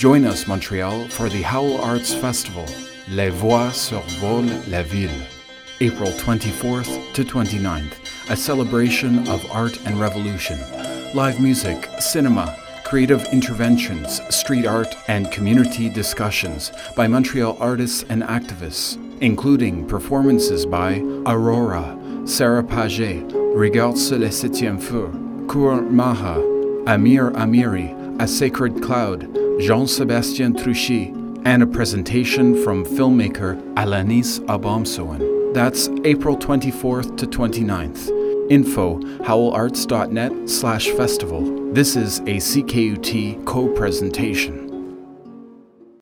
Join us, Montreal, for the Howl Arts Festival. Les voix survolent la ville. April 24th to 29th, a celebration of art and revolution. Live music, cinema, creative interventions, street art, and community discussions by Montreal artists and activists, including performances by Aurora, Sarah Pagé, Regarde sur le septième feu, Kour Maha, Amir Amiri, A Sacred Cloud, Jean Sebastien Truchy, and a presentation from filmmaker Alanis Obomsawin. That's April 24th to 29th. Info howlarts.net slash festival. This is a CKUT co presentation.